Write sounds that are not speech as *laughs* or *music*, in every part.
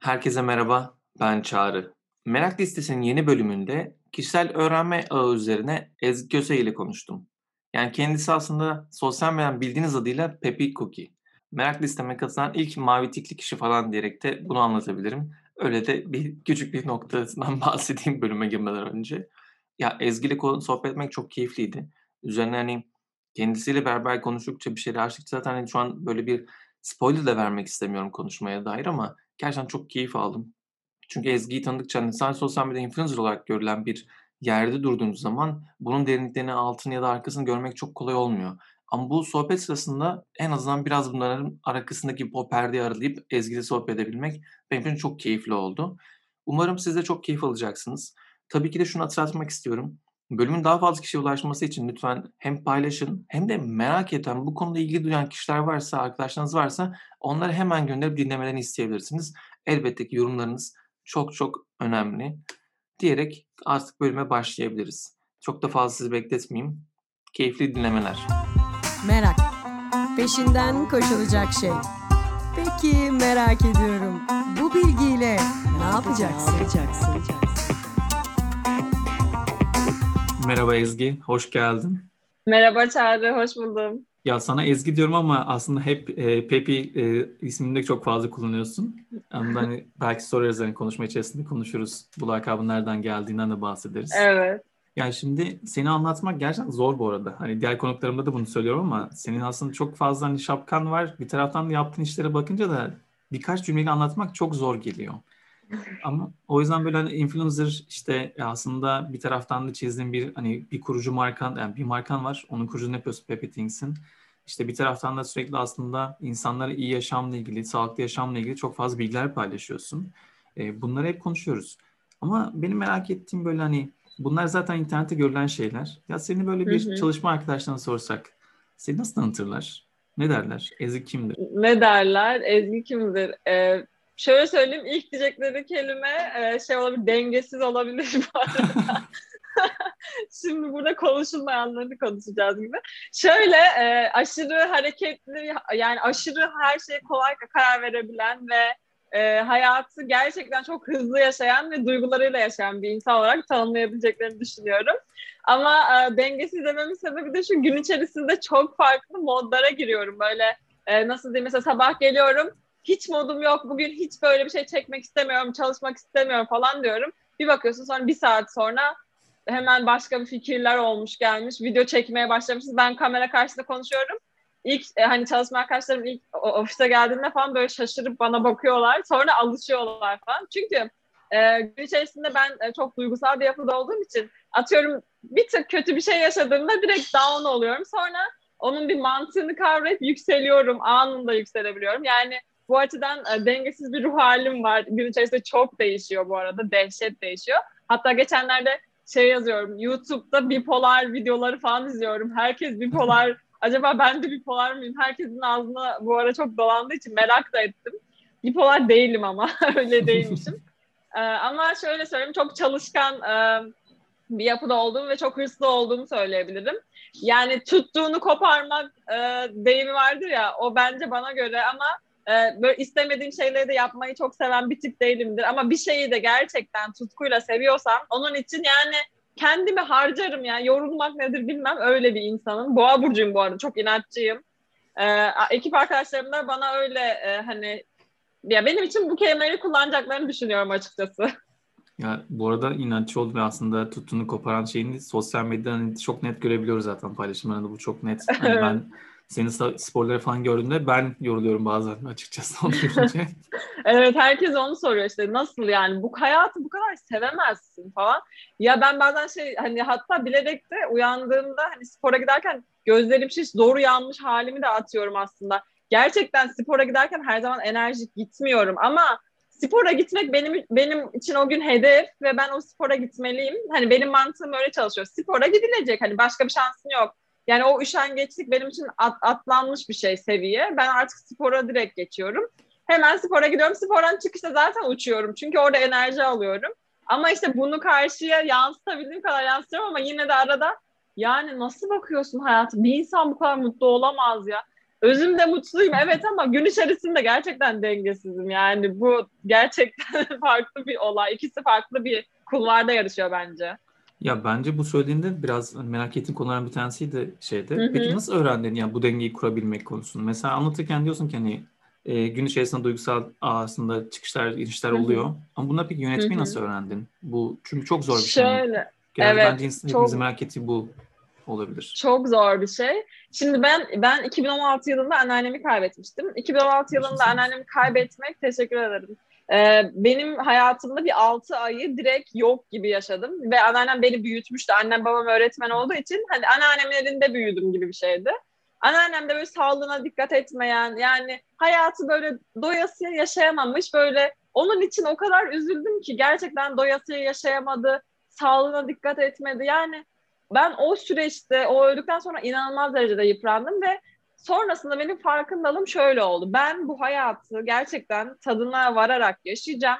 Herkese merhaba, ben Çağrı. Merak Listesi'nin yeni bölümünde kişisel öğrenme ağı üzerine Ezgi Köse ile konuştum. Yani kendisi aslında sosyal medyadan bildiğiniz adıyla Pepi Cookie. Merak listeme katılan ilk mavi tikli kişi falan diyerek de bunu anlatabilirim. Öyle de bir küçük bir noktasından *laughs* bahsedeyim bölüme girmeden önce. Ya Ezgi ile sohbet etmek çok keyifliydi. Üzerine hani kendisiyle beraber konuştukça bir şeyler açtıkça zaten hani şu an böyle bir spoiler da vermek istemiyorum konuşmaya dair ama gerçekten çok keyif aldım. Çünkü Ezgi'yi tanıdıkça hani sadece sosyal medya influencer olarak görülen bir yerde durduğunuz zaman bunun derinliklerini, altını ya da arkasını görmek çok kolay olmuyor. Ama bu sohbet sırasında en azından biraz bunların arkasındaki o perdeyi aralayıp Ezgi'yle sohbet edebilmek benim için çok keyifli oldu. Umarım siz de çok keyif alacaksınız. Tabii ki de şunu hatırlatmak istiyorum. Bölümün daha fazla kişiye ulaşması için lütfen hem paylaşın hem de merak eden, bu konuda ilgi duyan kişiler varsa, arkadaşlarınız varsa onları hemen gönderip dinlemelerini isteyebilirsiniz. Elbette ki yorumlarınız çok çok önemli diyerek artık bölüme başlayabiliriz. Çok da fazla sizi bekletmeyeyim. Keyifli dinlemeler. Merak. Peşinden koşulacak şey. Peki merak ediyorum. Bu bilgiyle ne yapacaksın? Merhaba Ezgi, hoş geldin. Merhaba Çağrı, hoş buldum. Ya sana Ezgi diyorum ama aslında hep e, Pepi e, ismini de çok fazla kullanıyorsun. Yani hani *laughs* belki sorarız hani konuşma içerisinde konuşuruz. Bu lakabın nereden geldiğinden de bahsederiz. Evet. Yani şimdi seni anlatmak gerçekten zor bu arada. Hani diğer konuklarımda da bunu söylüyorum ama senin aslında çok fazla hani şapkan var. Bir taraftan da yaptığın işlere bakınca da birkaç cümleyle anlatmak çok zor geliyor. Ama o yüzden böyle hani influencer işte aslında bir taraftan da çizdiğin bir hani bir kurucu markan yani bir markan var. Onun kurucunu yapıyorsun Pepe Things'in. İşte bir taraftan da sürekli aslında insanlara iyi yaşamla ilgili, sağlıklı yaşamla ilgili çok fazla bilgiler paylaşıyorsun. E, bunları hep konuşuyoruz. Ama benim merak ettiğim böyle hani bunlar zaten internette görülen şeyler. Ya seni böyle bir hı hı. çalışma arkadaşlarına sorsak seni nasıl tanıtırlar? Ne derler? Ezgi kimdir? Ne derler? Ezgi kimdir? Ee, şöyle söyleyeyim ilk diyecekleri kelime e, şey olabilir dengesiz olabilir bu arada. *laughs* Şimdi burada konuşulmayanları konuşacağız gibi. Şöyle e, aşırı hareketli yani aşırı her şeye kolay karar verebilen ve e, hayatı gerçekten çok hızlı yaşayan ve duygularıyla yaşayan bir insan olarak tanımlayabileceklerini düşünüyorum. Ama dengesiz dememin sebebi de şu gün içerisinde çok farklı modlara giriyorum. Böyle nasıl diyeyim mesela sabah geliyorum hiç modum yok bugün hiç böyle bir şey çekmek istemiyorum çalışmak istemiyorum falan diyorum. Bir bakıyorsun sonra bir saat sonra hemen başka bir fikirler olmuş gelmiş video çekmeye başlamışız ben kamera karşısında konuşuyorum. İlk e, hani çalışma arkadaşlarım ilk ofise geldiğinde falan böyle şaşırıp bana bakıyorlar sonra alışıyorlar falan. Çünkü e, gün içerisinde ben e, çok duygusal bir yapıda olduğum için atıyorum bir tık kötü bir şey yaşadığımda direkt down oluyorum. Sonra onun bir mantığını kavrayıp yükseliyorum. Anında yükselebiliyorum. Yani bu açıdan e, dengesiz bir ruh halim var. Gün içerisinde çok değişiyor bu arada. Dehşet değişiyor. Hatta geçenlerde şey yazıyorum. YouTube'da bipolar videoları falan izliyorum. Herkes bipolar. *laughs* Acaba ben de bipolar mıyım? Herkesin ağzına bu ara çok dolandığı için merak da ettim. Bipolar değilim ama. *laughs* Öyle değilmişim. ee, *laughs* ama şöyle söyleyeyim. Çok çalışkan e, bir yapıda olduğumu ve çok hırslı olduğumu söyleyebilirim. Yani tuttuğunu koparmak e, deyimi vardır ya. O bence bana göre ama e, böyle istemediğim şeyleri de yapmayı çok seven bir tip değilimdir. Ama bir şeyi de gerçekten tutkuyla seviyorsam onun için yani kendimi harcarım yani yorulmak nedir bilmem öyle bir insanım. Boğa burcuyum bu arada çok inatçıyım. Ee, ekip arkadaşlarım da bana öyle e, hani ya benim için bu kelimeleri kullanacaklarını düşünüyorum açıkçası. Ya bu arada inatçı oldu ve aslında tuttuğunu koparan şeyini sosyal medyadan çok net görebiliyoruz zaten paylaşımlarında bu çok net. Hani *laughs* ben senin sporları falan gördüğümde ben yoruluyorum bazen açıkçası onu görünce. *laughs* evet herkes onu soruyor işte nasıl yani bu hayatı bu kadar sevemezsin falan. Ya ben bazen şey hani hatta bilerek de uyandığımda hani spora giderken gözlerim şiş doğru yanmış halimi de atıyorum aslında. Gerçekten spora giderken her zaman enerjik gitmiyorum ama spora gitmek benim benim için o gün hedef ve ben o spora gitmeliyim. Hani benim mantığım öyle çalışıyor. Spora gidilecek hani başka bir şansın yok. Yani o üşengeçlik benim için at, atlanmış bir şey seviye. Ben artık spora direkt geçiyorum. Hemen spora gidiyorum. Spordan çıkışta zaten uçuyorum. Çünkü orada enerji alıyorum. Ama işte bunu karşıya yansıtabildiğim kadar yansıtıyorum ama yine de arada yani nasıl bakıyorsun hayatı? Bir insan bu kadar mutlu olamaz ya. özümde mutluyum evet ama gün içerisinde gerçekten dengesizim. Yani bu gerçekten *laughs* farklı bir olay. İkisi farklı bir kulvarda yarışıyor bence. Ya bence bu söylediğinde biraz merak ettiğim konuların bir tanesiydi şeyde. Hı hı. Peki nasıl öğrendin yani bu dengeyi kurabilmek konusunu? Mesela anlatırken diyorsun ki hani e, gün içerisinde duygusal aslında çıkışlar, inişler oluyor. Hı hı. Ama buna peki yönetmeyi hı hı. nasıl öğrendin? Bu çünkü çok zor bir şey. Şöyle. Genelde evet, bence hepimizin çok... merak ettiği bu olabilir. Çok zor bir şey. Şimdi ben ben 2016 yılında anneannemi kaybetmiştim. 2016 yılında anneannemi kaybetmek teşekkür ederim. Ee, benim hayatımda bir 6 ayı direkt yok gibi yaşadım ve anneannem beni büyütmüştü. Annem babam öğretmen olduğu için hani anneannemin elinde büyüdüm gibi bir şeydi. Anneannem de böyle sağlığına dikkat etmeyen yani hayatı böyle doyasıya yaşayamamış böyle onun için o kadar üzüldüm ki gerçekten doyasıya yaşayamadı, sağlığına dikkat etmedi. Yani ben o süreçte o öldükten sonra inanılmaz derecede yıprandım ve sonrasında benim farkındalığım şöyle oldu. Ben bu hayatı gerçekten tadına vararak yaşayacağım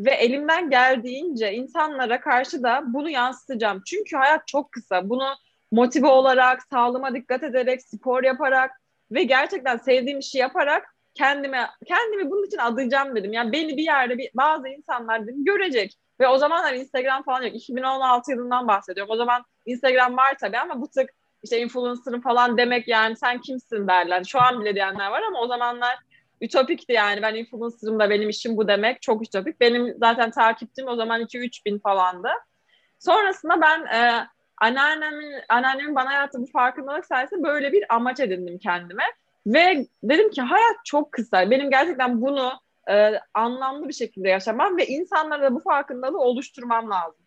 ve elimden geldiğince insanlara karşı da bunu yansıtacağım. Çünkü hayat çok kısa. Bunu motive olarak, sağlığıma dikkat ederek, spor yaparak ve gerçekten sevdiğim işi yaparak kendime kendimi bunun için adayacağım dedim. Yani beni bir yerde bir, bazı insanlar dedim görecek. Ve o zamanlar Instagram falan yok. 2016 yılından bahsediyorum. O zaman Instagram var tabii ama bu tık işte influencer'ın falan demek yani sen kimsin derler. Şu an bile diyenler var ama o zamanlar ütopikti yani. Ben influencer'ım da benim işim bu demek. Çok ütopik. Benim zaten takipçim o zaman 2-3 bin falandı. Sonrasında ben e, anneannemin, anneannemin bana yarattığı bu farkındalık sayesinde böyle bir amaç edindim kendime. Ve dedim ki hayat çok kısa. Benim gerçekten bunu e, anlamlı bir şekilde yaşamam ve insanlara da bu farkındalığı oluşturmam lazım.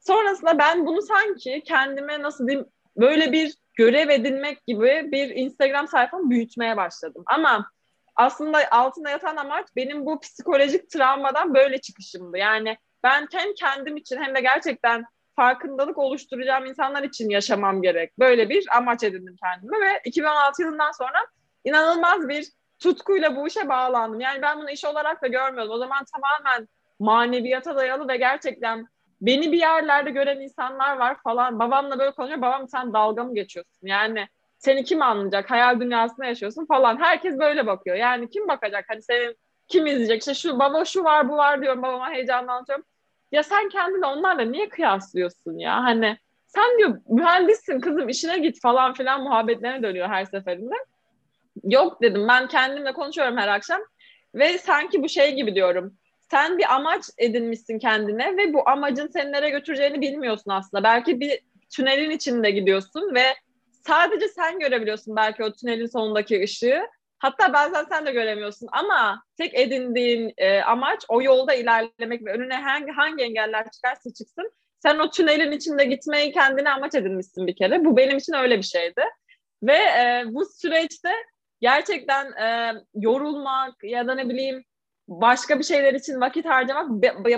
Sonrasında ben bunu sanki kendime nasıl diyeyim böyle bir görev edinmek gibi bir Instagram sayfamı büyütmeye başladım. Ama aslında altında yatan amaç benim bu psikolojik travmadan böyle çıkışımdı. Yani ben hem kendim için hem de gerçekten farkındalık oluşturacağım insanlar için yaşamam gerek. Böyle bir amaç edindim kendime ve 2016 yılından sonra inanılmaz bir tutkuyla bu işe bağlandım. Yani ben bunu iş olarak da görmüyordum. O zaman tamamen maneviyata dayalı ve gerçekten beni bir yerlerde gören insanlar var falan. Babamla böyle konuşuyor. Babam sen dalga mı geçiyorsun? Yani seni kim anlayacak? Hayal dünyasında yaşıyorsun falan. Herkes böyle bakıyor. Yani kim bakacak? Hani senin kim izleyecek? İşte şu baba şu var bu var diyorum babama heyecanla anlatıyorum. Ya sen kendini onlarla niye kıyaslıyorsun ya? Hani sen diyor mühendissin kızım işine git falan filan muhabbetlerine dönüyor her seferinde. Yok dedim ben kendimle konuşuyorum her akşam ve sanki bu şey gibi diyorum. Sen bir amaç edinmişsin kendine ve bu amacın seni nereye götüreceğini bilmiyorsun aslında. Belki bir tünelin içinde gidiyorsun ve sadece sen görebiliyorsun belki o tünelin sonundaki ışığı. Hatta bazen sen de göremiyorsun ama tek edindiğin e, amaç o yolda ilerlemek ve önüne hangi, hangi engeller çıkarsa çıksın sen o tünelin içinde gitmeyi kendine amaç edinmişsin bir kere. Bu benim için öyle bir şeydi. Ve e, bu süreçte gerçekten e, yorulmak ya da ne bileyim başka bir şeyler için vakit harcamak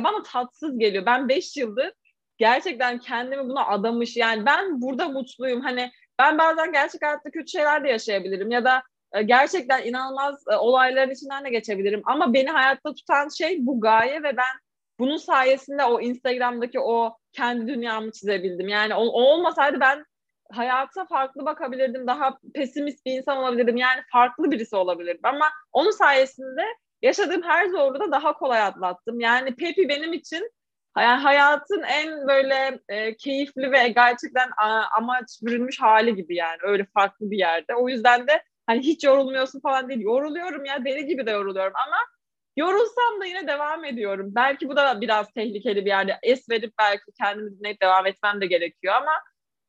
bana tatsız geliyor. Ben beş yıldır gerçekten kendimi buna adamış yani ben burada mutluyum. Hani ben bazen gerçek hayatta kötü şeyler de yaşayabilirim ya da e, gerçekten inanılmaz e, olayların içinden de geçebilirim. Ama beni hayatta tutan şey bu gaye ve ben bunun sayesinde o Instagram'daki o kendi dünyamı çizebildim. Yani o, o olmasaydı ben hayata farklı bakabilirdim. Daha pesimist bir insan olabilirdim. Yani farklı birisi olabilirdim. Ama onun sayesinde yaşadığım her zorluğu da daha kolay atlattım. Yani Pepi benim için yani hayatın en böyle e, keyifli ve gerçekten a, amaç bürünmüş hali gibi yani. Öyle farklı bir yerde. O yüzden de hani hiç yorulmuyorsun falan değil. Yoruluyorum ya deli gibi de yoruluyorum ama yorulsam da yine devam ediyorum. Belki bu da biraz tehlikeli bir yerde. Es verip belki kendimi dinleyip devam etmem de gerekiyor ama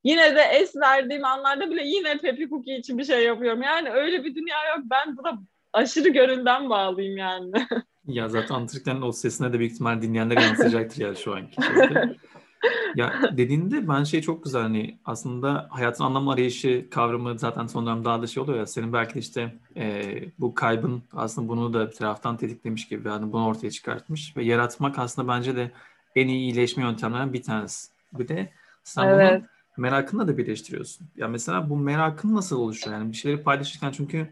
yine de es verdiğim anlarda bile yine Pepi Cookie için bir şey yapıyorum. Yani öyle bir dünya yok. Ben buna aşırı göründen bağlıyım yani. *laughs* ya zaten anlatırken o sesine de büyük ihtimal dinleyenler yansıyacaktır ya şu anki şeyde. *laughs* ya dediğinde ben şey çok güzel hani aslında hayatın anlam arayışı kavramı zaten son dönem daha da şey oluyor ya senin belki de işte e, bu kaybın aslında bunu da bir taraftan tetiklemiş gibi yani bunu ortaya çıkartmış ve yaratmak aslında bence de en iyi iyileşme yöntemlerinden bir tanesi. Bir de sen evet. bunu merakınla da birleştiriyorsun. Ya mesela bu merakın nasıl oluşuyor? Yani bir şeyleri paylaşırken çünkü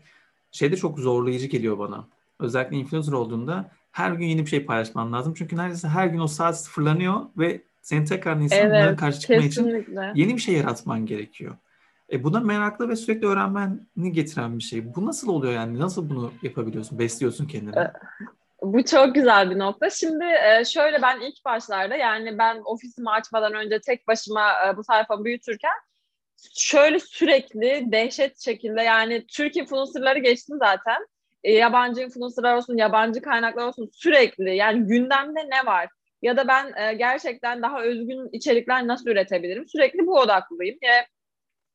şey de çok zorlayıcı geliyor bana. Özellikle influencer olduğunda her gün yeni bir şey paylaşman lazım. Çünkü neredeyse her gün o saat sıfırlanıyor ve senin tekrar insanlara evet, karşı çıkma için yeni bir şey yaratman gerekiyor. E bu da meraklı ve sürekli öğrenmeni getiren bir şey. Bu nasıl oluyor yani? Nasıl bunu yapabiliyorsun? Besliyorsun kendini? E, bu çok güzel bir nokta. Şimdi e, şöyle ben ilk başlarda yani ben ofisimi açmadan önce tek başıma e, bu sayfamı büyütürken şöyle sürekli dehşet şekilde yani Türk influencerları geçtim zaten. yabancı influencerlar olsun, yabancı kaynaklar olsun sürekli yani gündemde ne var? Ya da ben gerçekten daha özgün içerikler nasıl üretebilirim? Sürekli bu odaklıyım. Ya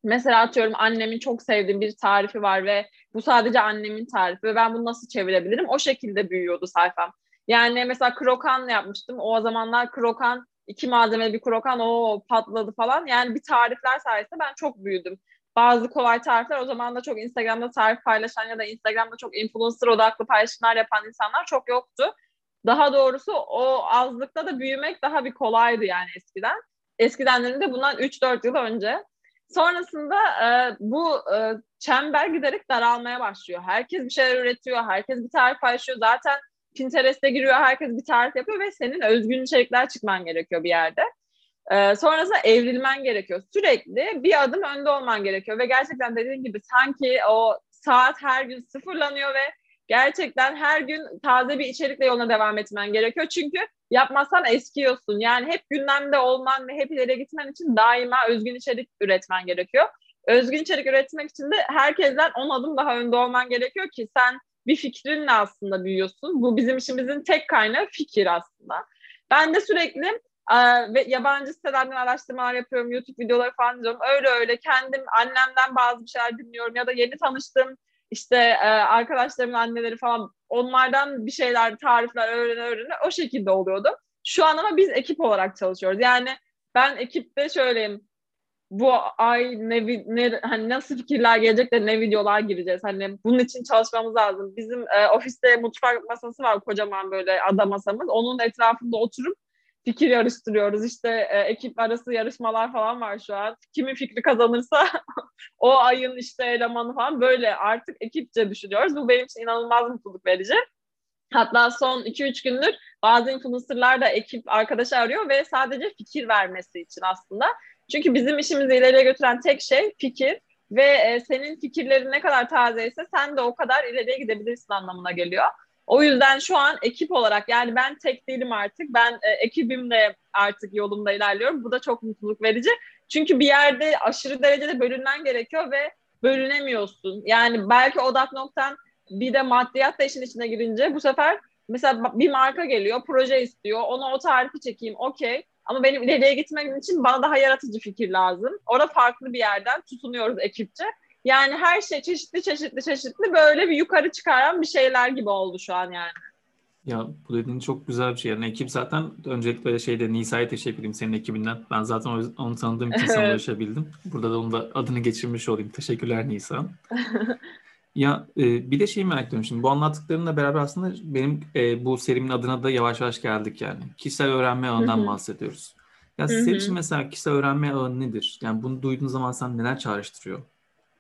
Mesela atıyorum annemin çok sevdiğim bir tarifi var ve bu sadece annemin tarifi ve ben bunu nasıl çevirebilirim? O şekilde büyüyordu sayfam. Yani mesela krokan yapmıştım. O zamanlar krokan iki malzemeli bir krokan o patladı falan. Yani bir tarifler sayesinde ben çok büyüdüm. Bazı kolay tarifler o zaman da çok Instagram'da tarif paylaşan ya da Instagram'da çok influencer odaklı paylaşımlar yapan insanlar çok yoktu. Daha doğrusu o azlıkta da büyümek daha bir kolaydı yani eskiden. Eskiden de bundan 3-4 yıl önce. Sonrasında e, bu e, çember giderek daralmaya başlıyor. Herkes bir şeyler üretiyor, herkes bir tarif paylaşıyor. Zaten Pinterest'e giriyor, herkes bir tarif yapıyor ve senin özgün içerikler çıkman gerekiyor bir yerde. E, sonrasında evrilmen gerekiyor. Sürekli bir adım önde olman gerekiyor ve gerçekten dediğim gibi sanki o saat her gün sıfırlanıyor ve gerçekten her gün taze bir içerikle yoluna devam etmen gerekiyor. Çünkü yapmazsan eskiyorsun. Yani hep gündemde olman ve hep ileri gitmen için daima özgün içerik üretmen gerekiyor. Özgün içerik üretmek için de herkesten 10 adım daha önde olman gerekiyor ki sen bir fikrinle aslında büyüyorsun. Bu bizim işimizin tek kaynağı fikir aslında. Ben de sürekli e, ve yabancı sitelerden araştırmalar yapıyorum, YouTube videoları falan izliyorum. Öyle öyle kendim annemden bazı bir şeyler dinliyorum ya da yeni tanıştığım işte e, arkadaşlarımın anneleri falan onlardan bir şeyler, tarifler öğrene öğrene o şekilde oluyordu. Şu an ama biz ekip olarak çalışıyoruz. Yani ben ekipte şöyleyim. Bu ay ne, ne hani nasıl fikirler gelecek de ne videolar gireceğiz. Hani bunun için çalışmamız lazım. Bizim e, ofiste mutfak masası var kocaman böyle ada masamız. Onun etrafında oturup fikir yarıştırıyoruz. İşte e, ekip arası yarışmalar falan var şu an. Kimin fikri kazanırsa *laughs* o ayın işte elemanı falan böyle artık ekipçe düşünüyoruz. Bu benim için inanılmaz mutluluk verici. Hatta son 2-3 gündür bazı influencerlar da ekip arkadaşı arıyor ve sadece fikir vermesi için aslında. Çünkü bizim işimizi ileriye götüren tek şey fikir ve e, senin fikirlerin ne kadar tazeyse sen de o kadar ileriye gidebilirsin anlamına geliyor. O yüzden şu an ekip olarak yani ben tek değilim artık. Ben e, ekibimle artık yolumda ilerliyorum. Bu da çok mutluluk verici. Çünkü bir yerde aşırı derecede bölünmen gerekiyor ve bölünemiyorsun. Yani belki odak noktan bir de maddiyat da işin içine girince bu sefer mesela bir marka geliyor, proje istiyor. Ona o tarifi çekeyim, okey. Ama benim ileriye gitmem için bana daha yaratıcı fikir lazım. Orada farklı bir yerden tutunuyoruz ekipçe. Yani her şey çeşitli çeşitli çeşitli böyle bir yukarı çıkaran bir şeyler gibi oldu şu an yani. Ya bu dediğin çok güzel bir şey. Yani ekip zaten öncelikle şeyde Nisa'ya teşekkür edeyim senin ekibinden. Ben zaten onu tanıdığım için sana ulaşabildim. Burada da onun da adını geçirmiş olayım. Teşekkürler Nisa. *laughs* ya e, bir de şeyi merak ediyorum şimdi. Bu anlattıklarınla beraber aslında benim e, bu serimin adına da yavaş yavaş geldik yani. Kişisel öğrenme ağından bahsediyoruz. Ya senin için mesela kişisel öğrenme ağı nedir? Yani bunu duyduğun zaman sen neler çağrıştırıyor?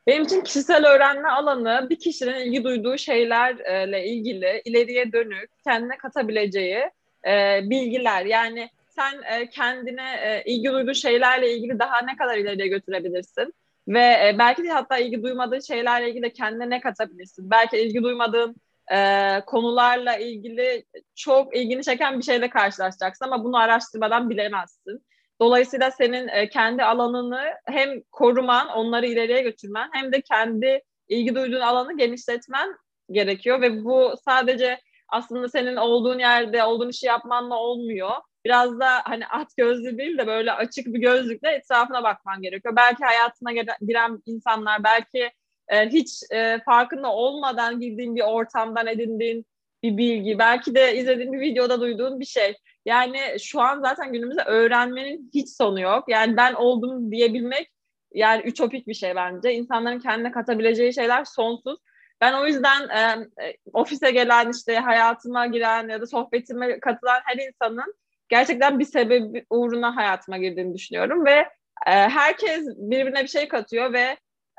Benim için kişisel öğrenme alanı bir kişinin ilgi duyduğu şeylerle ilgili ileriye dönük kendine katabileceği e, bilgiler. Yani sen e, kendine e, ilgi duyduğun şeylerle ilgili daha ne kadar ileriye götürebilirsin? Ve e, belki de hatta ilgi duymadığın şeylerle ilgili de kendine ne katabilirsin? Belki ilgi duymadığın e, konularla ilgili çok ilgini çeken bir şeyle karşılaşacaksın ama bunu araştırmadan bilemezsin. Dolayısıyla senin e, kendi alanını hem koruman, onları ileriye götürmen hem de kendi ilgi duyduğun alanı genişletmen gerekiyor ve bu sadece aslında senin olduğun yerde olduğun işi yapmanla olmuyor. Biraz da hani at gözlü değil de böyle açık bir gözlükle etrafına bakman gerekiyor. Belki hayatına giren insanlar, belki e, hiç e, farkında olmadan girdiğin bir ortamdan edindiğin bir bilgi, belki de izlediğin bir videoda duyduğun bir şey. Yani şu an zaten günümüzde öğrenmenin hiç sonu yok. Yani ben oldum diyebilmek yani ütopik bir şey bence. İnsanların kendine katabileceği şeyler sonsuz. Ben o yüzden e, ofise gelen işte hayatıma giren ya da sohbetime katılan her insanın gerçekten bir sebebi uğruna hayatıma girdiğini düşünüyorum ve e, herkes birbirine bir şey katıyor ve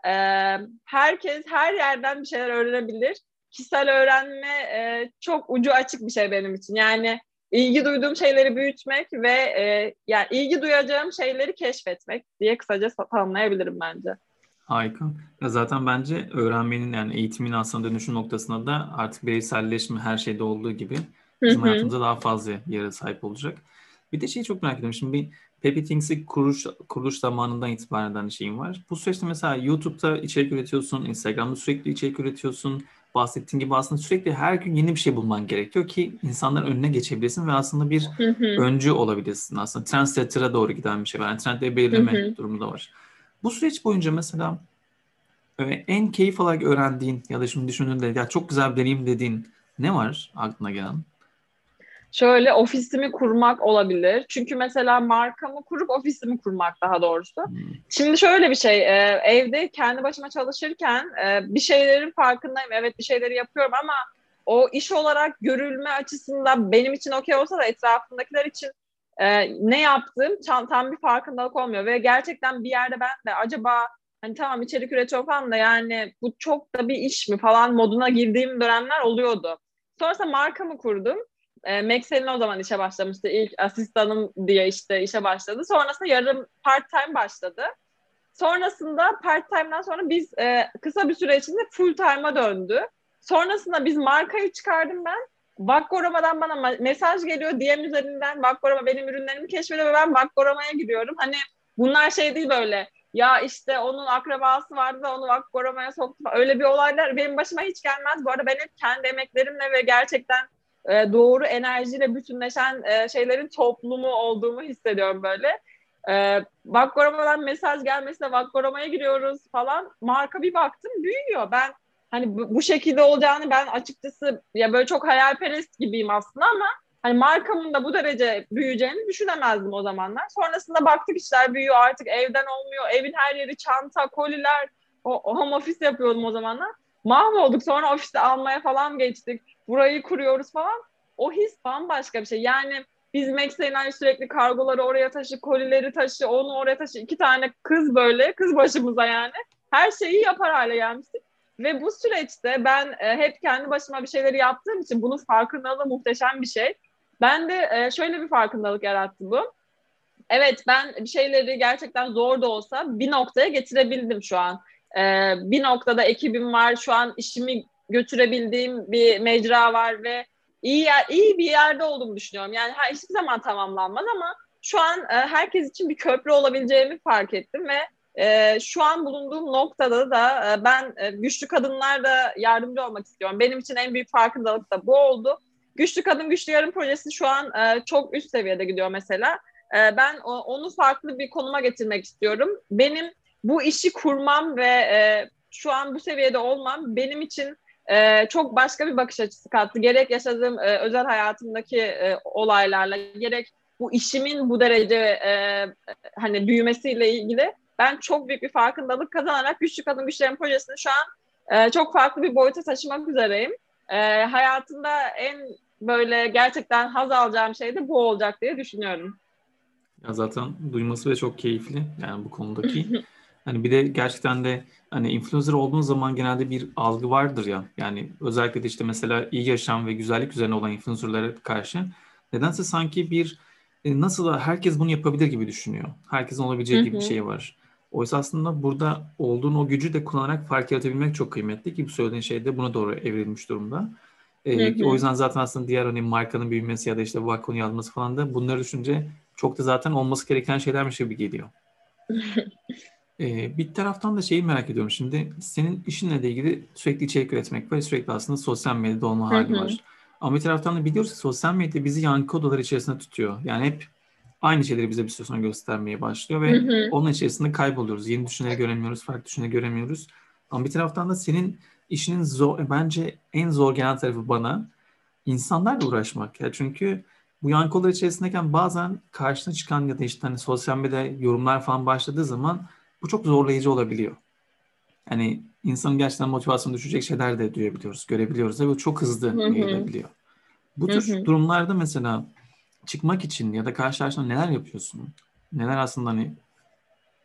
e, herkes her yerden bir şeyler öğrenebilir. Kişisel öğrenme e, çok ucu açık bir şey benim için. Yani ilgi duyduğum şeyleri büyütmek ve e, yani ilgi duyacağım şeyleri keşfetmek diye kısaca tanımlayabilirim bence. Harika. Ya zaten bence öğrenmenin yani eğitimin aslında dönüşüm noktasında da artık bireyselleşme her şeyde olduğu gibi bizim hayatımızda daha fazla yere sahip olacak. Bir de şeyi çok merak ediyorum. Şimdi bir Peppy Things'i kuruluş, kuruluş zamanından itibaren de şeyim var. Bu süreçte mesela YouTube'da içerik üretiyorsun, Instagram'da sürekli içerik üretiyorsun. Bahsettiğin gibi aslında sürekli her gün yeni bir şey bulman gerekiyor ki insanların önüne geçebilirsin ve aslında bir öncü olabilirsin aslında. Trendsetter'a doğru giden bir şey var. Yani trendleri belirleme durumu da var. Bu süreç boyunca mesela e, en keyif alarak öğrendiğin ya da şimdi düşündüğünde ya çok güzel bir deneyim dediğin ne var aklına gelen? Şöyle ofisimi kurmak olabilir. Çünkü mesela markamı kurup ofisimi kurmak daha doğrusu. Hmm. Şimdi şöyle bir şey, e, evde kendi başıma çalışırken e, bir şeylerin farkındayım. Evet bir şeyleri yapıyorum ama o iş olarak görülme açısından benim için okey olsa da etrafındakiler için e, ne yaptığım tam, tam bir farkındalık olmuyor. Ve gerçekten bir yerde ben de acaba hani tamam içerik üretiyor falan da yani bu çok da bir iş mi falan moduna girdiğim dönemler oluyordu. Sonrasında markamı kurdum e, Maxel'in o zaman işe başlamıştı. İlk asistanım diye işte işe başladı. Sonrasında yarım part time başladı. Sonrasında part time'dan sonra biz e, kısa bir süre içinde full time'a döndü. Sonrasında biz markayı çıkardım ben. Vakkoroma'dan bana mesaj geliyor DM üzerinden Vakkoroma benim ürünlerimi keşfediyor ve ben Vakkoroma'ya giriyorum. Hani bunlar şey değil böyle ya işte onun akrabası vardı da onu Vakkoroma'ya soktu. Öyle bir olaylar benim başıma hiç gelmez. Bu arada ben hep kendi emeklerimle ve gerçekten e, doğru enerjiyle bütünleşen e, şeylerin toplumu olduğumu hissediyorum böyle. E, Vakkoroma'dan mesaj gelmesine Vakkoroma'ya giriyoruz falan. Marka bir baktım büyüyor. Ben hani bu, bu şekilde olacağını ben açıkçası ya böyle çok hayalperest gibiyim aslında ama hani markamın da bu derece büyüyeceğini düşünemezdim o zamanlar. Sonrasında baktık işler büyüyor artık evden olmuyor. Evin her yeri çanta, koliler. O, o home office yapıyordum o zamanlar. Mahvolduk. Sonra ofiste almaya falan geçtik burayı kuruyoruz falan. O his bambaşka bir şey. Yani biz Max'e sürekli kargoları oraya taşı, kolileri taşı, onu oraya taşı. iki tane kız böyle, kız başımıza yani. Her şeyi yapar hale gelmiştik. Ve bu süreçte ben e, hep kendi başıma bir şeyleri yaptığım için bunun farkındalığı muhteşem bir şey. Ben de e, şöyle bir farkındalık yarattı bu. Evet ben bir şeyleri gerçekten zor da olsa bir noktaya getirebildim şu an. E, bir noktada ekibim var. Şu an işimi götürebildiğim bir mecra var ve iyi yer, iyi bir yerde olduğumu düşünüyorum. Yani her hiçbir zaman tamamlanmaz ama şu an e, herkes için bir köprü olabileceğimi fark ettim ve e, şu an bulunduğum noktada da e, ben e, güçlü kadınlarda yardımcı olmak istiyorum. Benim için en büyük farkındalık da bu oldu. Güçlü Kadın Güçlü Yarın projesi şu an e, çok üst seviyede gidiyor mesela. E, ben o, onu farklı bir konuma getirmek istiyorum. Benim bu işi kurmam ve e, şu an bu seviyede olmam benim için e, çok başka bir bakış açısı kattı. Gerek yaşadığım e, özel hayatımdaki e, olaylarla, gerek bu işimin bu derece e, hani büyümesiyle ilgili ben çok büyük bir farkındalık kazanarak Güçlü Kadın Güçlerin projesini şu an e, çok farklı bir boyuta taşımak üzereyim. E, hayatımda en böyle gerçekten haz alacağım şey de bu olacak diye düşünüyorum. Ya zaten duyması ve çok keyifli yani bu konudaki. *laughs* Hani bir de gerçekten de hani influencer olduğun zaman genelde bir algı vardır ya. Yani özellikle de işte mesela iyi yaşam ve güzellik üzerine olan influencerlara karşı nedense sanki bir e, nasıl da herkes bunu yapabilir gibi düşünüyor. Herkesin olabileceği gibi bir şey var. Oysa aslında burada olduğun o gücü de kullanarak fark yaratabilmek çok kıymetli ki bu söylediğin şey de buna doğru evrilmiş durumda. Ee, o yüzden zaten aslında diğer hani markanın büyümesi ya da işte Vakko'nun yazması falan da bunları düşünce çok da zaten olması gereken şeylermiş gibi geliyor. *laughs* Ee, bir taraftan da şeyi merak ediyorum şimdi. Senin işinle ilgili sürekli içerik üretmek var. Sürekli aslında sosyal medyada olma hali var. Ama bir taraftan da biliyoruz ki sosyal medya bizi yankı odaları içerisinde tutuyor. Yani hep aynı şeyleri bize bir süre sonra göstermeye başlıyor ve hı hı. onun içerisinde kayboluyoruz. Yeni düşünceleri göremiyoruz, farklı düşünceleri göremiyoruz. Ama bir taraftan da senin işinin zor, bence en zor gelen tarafı bana insanlarla uğraşmak. Ya çünkü bu yankı odaları içerisindeyken bazen karşına çıkan ya da işte hani sosyal medya yorumlar falan başladığı zaman bu çok zorlayıcı olabiliyor. Yani insanın gerçekten motivasyonu düşecek şeyler de duyabiliyoruz, görebiliyoruz ve bu çok hızlı yayılabiliyor. Bu tür hı hı. durumlarda mesela çıkmak için ya da karşılaştığında neler yapıyorsun? Neler aslında hani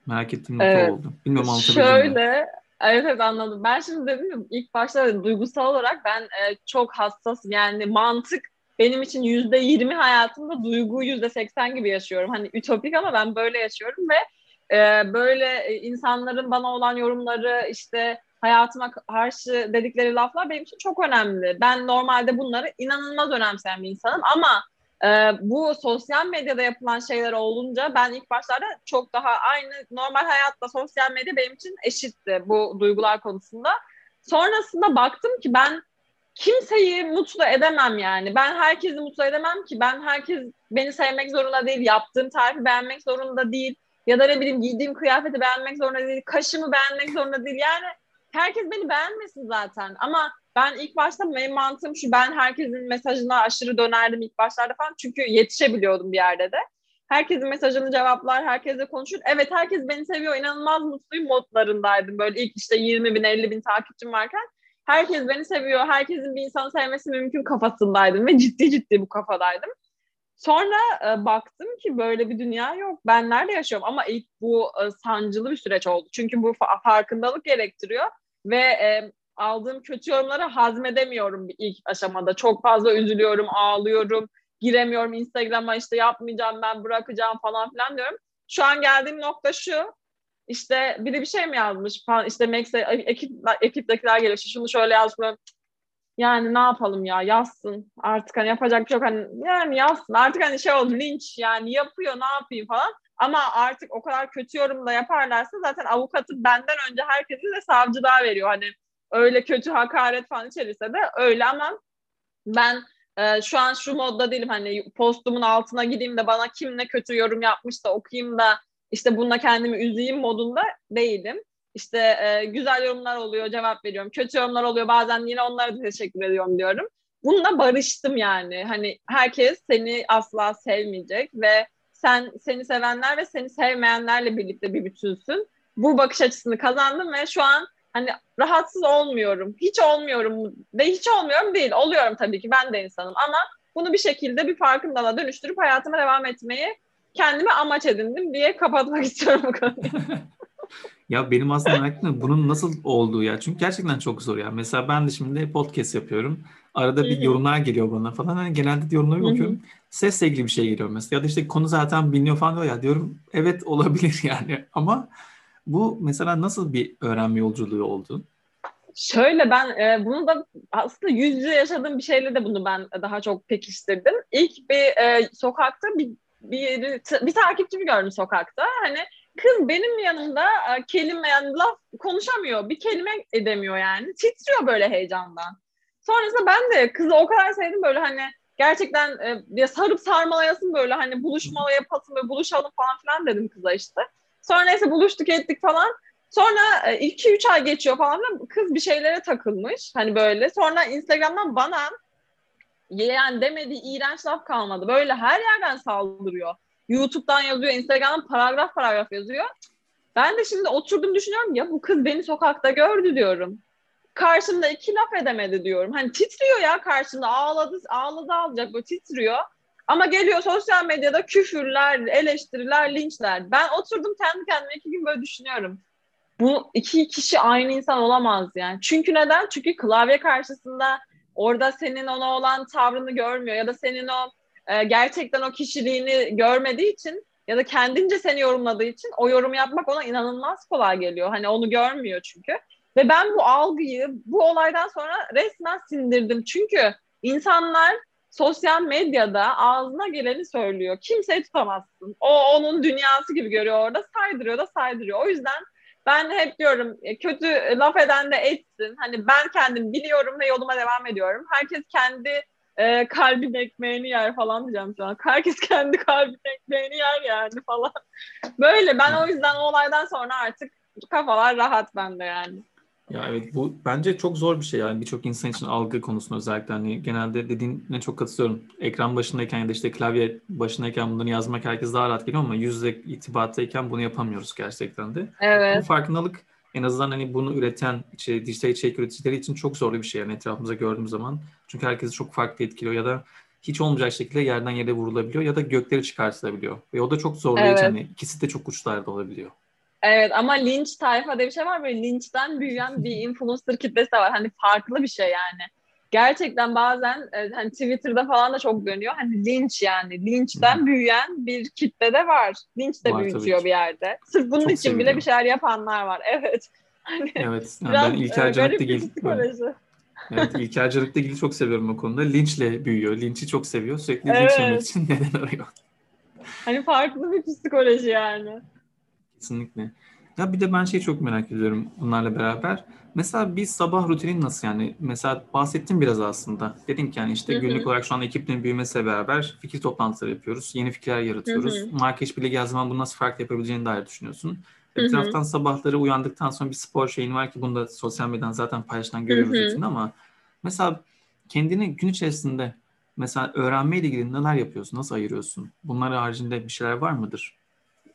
merak ettiğim nokta evet. oldu. Bilmiyorum anlatabildim Şöyle, mi? Evet evet anladım. Ben şimdi dedim ya ilk başta duygusal olarak ben e, çok hassasım. Yani mantık benim için yüzde yirmi hayatımda duygu yüzde seksen gibi yaşıyorum. Hani ütopik ama ben böyle yaşıyorum ve e, böyle insanların bana olan yorumları işte hayatıma karşı dedikleri laflar benim için çok önemli. Ben normalde bunları inanılmaz önemseyen bir insanım ama e, bu sosyal medyada yapılan şeyler olunca ben ilk başlarda çok daha aynı normal hayatta sosyal medya benim için eşitti bu duygular konusunda. Sonrasında baktım ki ben kimseyi mutlu edemem yani. Ben herkesi mutlu edemem ki. Ben herkes beni sevmek zorunda değil. Yaptığım tarifi beğenmek zorunda değil. Ya da ne bileyim giydiğim kıyafeti beğenmek zorunda değil. Kaşımı beğenmek zorunda değil. Yani herkes beni beğenmesin zaten. Ama ben ilk başta benim mantığım şu ben herkesin mesajına aşırı dönerdim ilk başlarda falan. Çünkü yetişebiliyordum bir yerde de. Herkesin mesajını cevaplar, herkesle konuşur. Evet herkes beni seviyor, inanılmaz mutluyum modlarındaydım. Böyle ilk işte 20 bin, 50 bin takipçim varken. Herkes beni seviyor, herkesin bir insanı sevmesi mümkün kafasındaydım ve ciddi ciddi bu kafadaydım. Sonra e, baktım ki böyle bir dünya yok. Ben nerede yaşıyorum? Ama ilk bu e, sancılı bir süreç oldu. Çünkü bu fa- farkındalık gerektiriyor ve e, aldığım kötü yorumları hazmedemiyorum ilk aşamada. Çok fazla üzülüyorum, ağlıyorum, giremiyorum Instagram'a işte yapmayacağım ben bırakacağım falan filan diyorum. Şu an geldiğim nokta şu. İşte biri bir şey mi yazmış falan işte Max'e ekip, ekiptekiler geliyor şunu şöyle yazmış yani ne yapalım ya yazsın. Artık hani yapacak bir şey yok. Hani yani yazsın. Artık hani şey oldu linç yani yapıyor ne yapayım falan. Ama artık o kadar kötü yorum da yaparlarsa zaten avukatı benden önce herkesi de savcılığa veriyor. Hani öyle kötü hakaret falan içerirse de öyle. Ama ben e, şu an şu modda değilim. Hani postumun altına gideyim de bana kim ne kötü yorum yapmış da okuyayım da işte bununla kendimi üzeyim modunda değilim. İşte e, güzel yorumlar oluyor, cevap veriyorum. Kötü yorumlar oluyor, bazen yine onlara da teşekkür ediyorum diyorum. Bununla barıştım yani. Hani herkes seni asla sevmeyecek ve sen seni sevenler ve seni sevmeyenlerle birlikte bir bütünsün. Bu bakış açısını kazandım ve şu an hani rahatsız olmuyorum. Hiç olmuyorum ve hiç olmuyorum değil. Oluyorum tabii ki ben de insanım ama bunu bir şekilde bir farkındalığa dönüştürüp hayatıma devam etmeyi kendime amaç edindim diye kapatmak *laughs* istiyorum bu konuyu. *laughs* ya benim aslında merak bunun nasıl olduğu ya. Çünkü gerçekten çok zor ya. Mesela ben de şimdi podcast yapıyorum. Arada bir yorumlar geliyor bana falan. Hani genelde yorumları okuyorum. Sesle ilgili bir şey geliyor mesela. Ya da işte konu zaten biliniyor falan diyor ya. Diyorum evet olabilir *laughs* yani. Ama bu mesela nasıl bir öğrenme yolculuğu oldu? Şöyle ben e, bunu da aslında yüz yüze yaşadığım bir şeyle de bunu ben daha çok pekiştirdim. İlk bir e, sokakta bir bir, bir takipçimi gördüm sokakta. Hani kız benim yanımda e, kelime yani laf konuşamıyor. Bir kelime edemiyor yani. Titriyor böyle heyecandan. Sonrasında ben de kızı o kadar sevdim böyle hani gerçekten e, sarıp sarmalayasın böyle hani buluşmalı yapasın böyle buluşalım falan filan dedim kıza işte. Sonra neyse buluştuk ettik falan. Sonra 2-3 e, ay geçiyor falan kız bir şeylere takılmış hani böyle. Sonra Instagram'dan bana yani demediği iğrenç laf kalmadı. Böyle her yerden saldırıyor. YouTube'dan yazıyor, Instagram'dan paragraf paragraf yazıyor. Ben de şimdi oturdum düşünüyorum ya bu kız beni sokakta gördü diyorum. Karşımda iki laf edemedi diyorum. Hani titriyor ya karşımda ağladı ağladı alacak böyle titriyor. Ama geliyor sosyal medyada küfürler, eleştiriler, linçler. Ben oturdum kendi kendime iki gün böyle düşünüyorum. Bu iki kişi aynı insan olamaz yani. Çünkü neden? Çünkü klavye karşısında orada senin ona olan tavrını görmüyor ya da senin o e, gerçekten o kişiliğini görmediği için ya da kendince seni yorumladığı için o yorum yapmak ona inanılmaz kolay geliyor. Hani onu görmüyor çünkü. Ve ben bu algıyı bu olaydan sonra resmen sindirdim. Çünkü insanlar sosyal medyada ağzına geleni söylüyor. Kimseyi tutamazsın. O onun dünyası gibi görüyor orada. Saydırıyor da saydırıyor. O yüzden ben hep diyorum e, kötü laf eden de etsin. Hani ben kendim biliyorum ve yoluma devam ediyorum. Herkes kendi e, kalbin ekmeğini yer falan diyeceğim şu an. Herkes kendi kalbin ekmeğini yer yani falan. Böyle ben o yüzden o olaydan sonra artık kafalar rahat bende yani. Ya evet bu bence çok zor bir şey yani birçok insan için algı konusunda özellikle hani genelde dediğine çok katılıyorum. Ekran başındayken ya da işte klavye başındayken bunları yazmak herkes daha rahat geliyor ama yüz yüze itibattayken bunu yapamıyoruz gerçekten de. Evet. Bu farkındalık en azından hani bunu üreten işte dijital içerik üreticileri için çok zorlu bir şey yani etrafımıza gördüğüm zaman. Çünkü herkesi çok farklı etkiliyor ya da hiç olmayacak şekilde yerden yere vurulabiliyor ya da gökleri çıkartılabiliyor. Ve o da çok zorlayıcı evet. hani ikisi de çok uçlarda olabiliyor. Evet ama linç tayfa diye bir şey var. Böyle linçten büyüyen bir *laughs* influencer kitlesi de var. Hani farklı bir şey yani. Gerçekten bazen e, hani Twitter'da falan da çok dönüyor. Hani linç yani. Linçten Hı. büyüyen bir kitle de var. Linç de var, büyütüyor bir yerde. Sırf bunun çok için bile bir şeyler yapanlar var. *laughs* Evet. Hani evet. Yani ben İlker Canık'la ilgili Evet *laughs* Canık'la ilgili çok seviyorum o konuda. Linçle büyüyor. Linç'i çok seviyor. Sürekli evet. linç yemek için *laughs* neden arıyor. Hani farklı bir psikoloji yani. Kesinlikle. Ya bir de ben şey çok merak ediyorum bunlarla beraber. Mesela bir sabah rutinin nasıl yani? Mesela bahsettim biraz aslında. Dedim ki yani işte Hı-hı. günlük olarak şu an ekibin büyümesiyle beraber fikir toplantıları yapıyoruz. Yeni fikirler yaratıyoruz. Hı-hı. Marka bile geldiği zaman bunu nasıl farklı yapabileceğini dair düşünüyorsun. Bir Hı-hı. taraftan sabahları uyandıktan sonra bir spor şeyin var ki bunu da sosyal medyadan zaten paylaşılan görüyoruz rutin ama mesela kendini gün içerisinde mesela öğrenmeyle ilgili neler yapıyorsun? Nasıl ayırıyorsun? Bunlar haricinde bir şeyler var mıdır?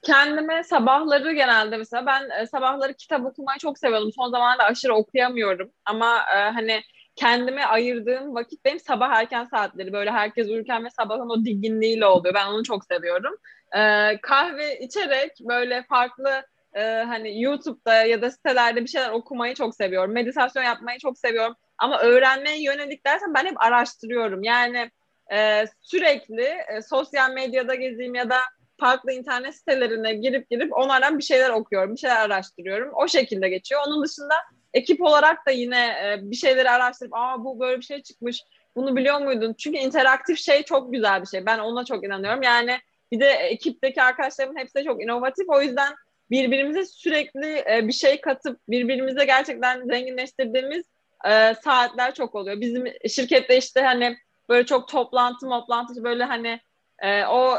Kendime sabahları genelde mesela ben e, sabahları kitap okumayı çok seviyorum. Son zamanlarda aşırı okuyamıyorum ama e, hani kendime ayırdığım vakit benim sabah erken saatleri böyle herkes uyurken ve sabahın o dinginliğiyle oluyor. Ben onu çok seviyorum. E, kahve içerek böyle farklı e, hani YouTube'da ya da sitelerde bir şeyler okumayı çok seviyorum. Meditasyon yapmayı çok seviyorum. Ama öğrenmeye yönelik dersen ben hep araştırıyorum. Yani e, sürekli e, sosyal medyada gezeyim ya da farklı internet sitelerine girip girip onlardan bir şeyler okuyorum, bir şeyler araştırıyorum. O şekilde geçiyor. Onun dışında ekip olarak da yine e, bir şeyleri araştırıp aa bu böyle bir şey çıkmış, bunu biliyor muydun? Çünkü interaktif şey çok güzel bir şey. Ben ona çok inanıyorum. Yani bir de ekipteki arkadaşlarımın hepsi de çok inovatif. O yüzden birbirimize sürekli e, bir şey katıp birbirimize gerçekten zenginleştirdiğimiz e, saatler çok oluyor. Bizim şirkette işte hani böyle çok toplantı toplantı böyle hani e, o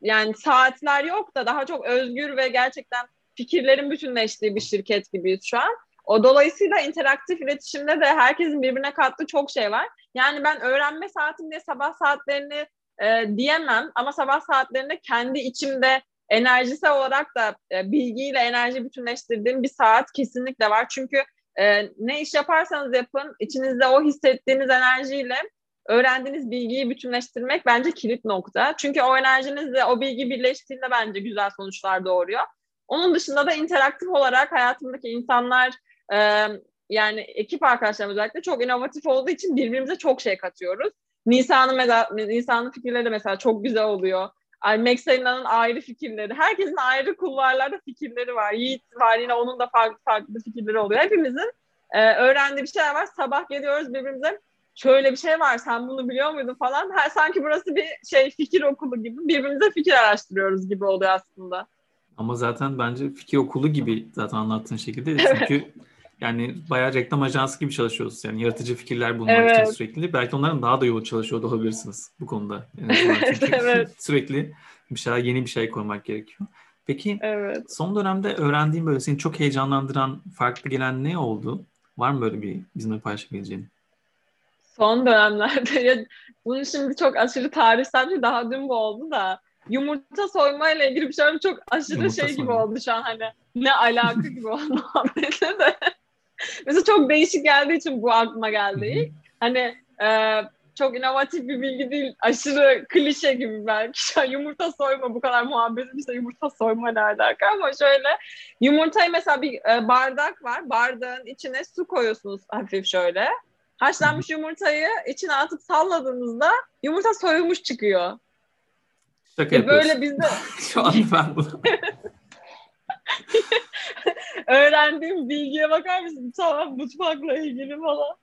yani saatler yok da daha çok özgür ve gerçekten fikirlerin bütünleştiği bir şirket gibiyiz şu an. O dolayısıyla interaktif iletişimde de herkesin birbirine kattığı çok şey var. Yani ben öğrenme saatim diye sabah saatlerini e, diyemem ama sabah saatlerinde kendi içimde enerjisel olarak da e, bilgiyle enerji bütünleştirdiğim bir saat kesinlikle var. Çünkü e, ne iş yaparsanız yapın içinizde o hissettiğiniz enerjiyle öğrendiğiniz bilgiyi bütünleştirmek bence kilit nokta. Çünkü o enerjinizle o bilgi birleştiğinde bence güzel sonuçlar doğuruyor. Onun dışında da interaktif olarak hayatımdaki insanlar e, yani ekip arkadaşlarım özellikle çok inovatif olduğu için birbirimize çok şey katıyoruz. Nisan'ın Nisan'ın fikirleri mesela çok güzel oluyor. Maxena'nın ayrı fikirleri. Herkesin ayrı kulvarlarda fikirleri var. Yiğit var yine onun da farklı farklı fikirleri oluyor. Hepimizin e, öğrendiği bir şeyler var. Sabah geliyoruz birbirimize şöyle bir şey var sen bunu biliyor muydun falan. Her sanki burası bir şey fikir okulu gibi birbirimize fikir araştırıyoruz gibi oluyor aslında. Ama zaten bence fikir okulu gibi zaten anlattığın şekilde. Çünkü yani bayağı reklam ajansı gibi çalışıyoruz. Yani yaratıcı fikirler bulmak evet. için sürekli. Belki onların daha da yoğun çalışıyor da olabilirsiniz bu konuda. *laughs* Çünkü evet. *laughs* sürekli bir şeyler yeni bir şey koymak gerekiyor. Peki evet. son dönemde öğrendiğin böyle seni çok heyecanlandıran, farklı gelen ne oldu? Var mı böyle bir bizimle paylaşabileceğin? Son dönemlerde *laughs* ya bunu şimdi çok aşırı tarihsel bir daha dün bu oldu da yumurta soyma ile ilgili bir şey çok aşırı yumurta şey soyma. gibi oldu şu an hani ne alaka gibi oldu *laughs* de. Mesela çok değişik geldiği için bu aklıma geldi. hani e, çok inovatif bir bilgi değil. Aşırı klişe gibi belki. *laughs* Şu an yumurta soyma bu kadar muhabbetin işte yumurta soyma ne alaka ama şöyle yumurtayı mesela bir e, bardak var. Bardağın içine su koyuyorsunuz hafif şöyle. Haşlanmış yumurtayı içine atıp salladığınızda yumurta soyulmuş çıkıyor. Şaka e böyle bizde... *laughs* Şu an ben bunu... *laughs* Öğrendiğim bilgiye bakar mısın? Tamam mutfakla ilgili falan.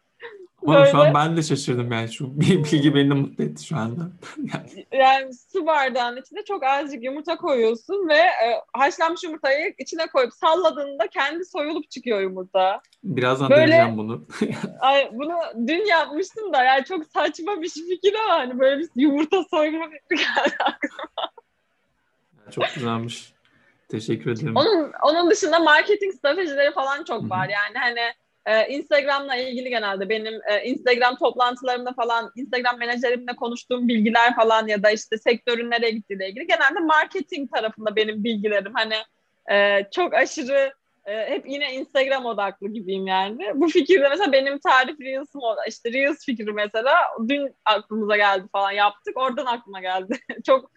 Ama Böyle... şu an ben de şaşırdım yani şu bilgi beni mutlu etti şu anda. *laughs* yani su bardağının içine çok azıcık yumurta koyuyorsun ve e, haşlanmış yumurtayı içine koyup salladığında kendi soyulup çıkıyor yumurta. Birazdan Böyle, deneyeceğim bunu. *laughs* ay, bunu dün yapmıştım da yani çok saçma bir fikir ama hani böyle bir yumurta soyma fikri geldi aklıma. Çok güzelmiş. Teşekkür ederim. Onun, onun dışında marketing stratejileri falan çok var. Yani hani ee, Instagram'la ilgili genelde benim e, Instagram toplantılarımda falan Instagram menajerimle konuştuğum bilgiler falan ya da işte sektörün nereye gittiğiyle ilgili genelde marketing tarafında benim bilgilerim hani e, çok aşırı e, hep yine Instagram odaklı gibiyim yani. Bu fikirde mesela benim tarif Reels'ım işte Reels fikri mesela dün aklımıza geldi falan yaptık oradan aklıma geldi. *laughs* çok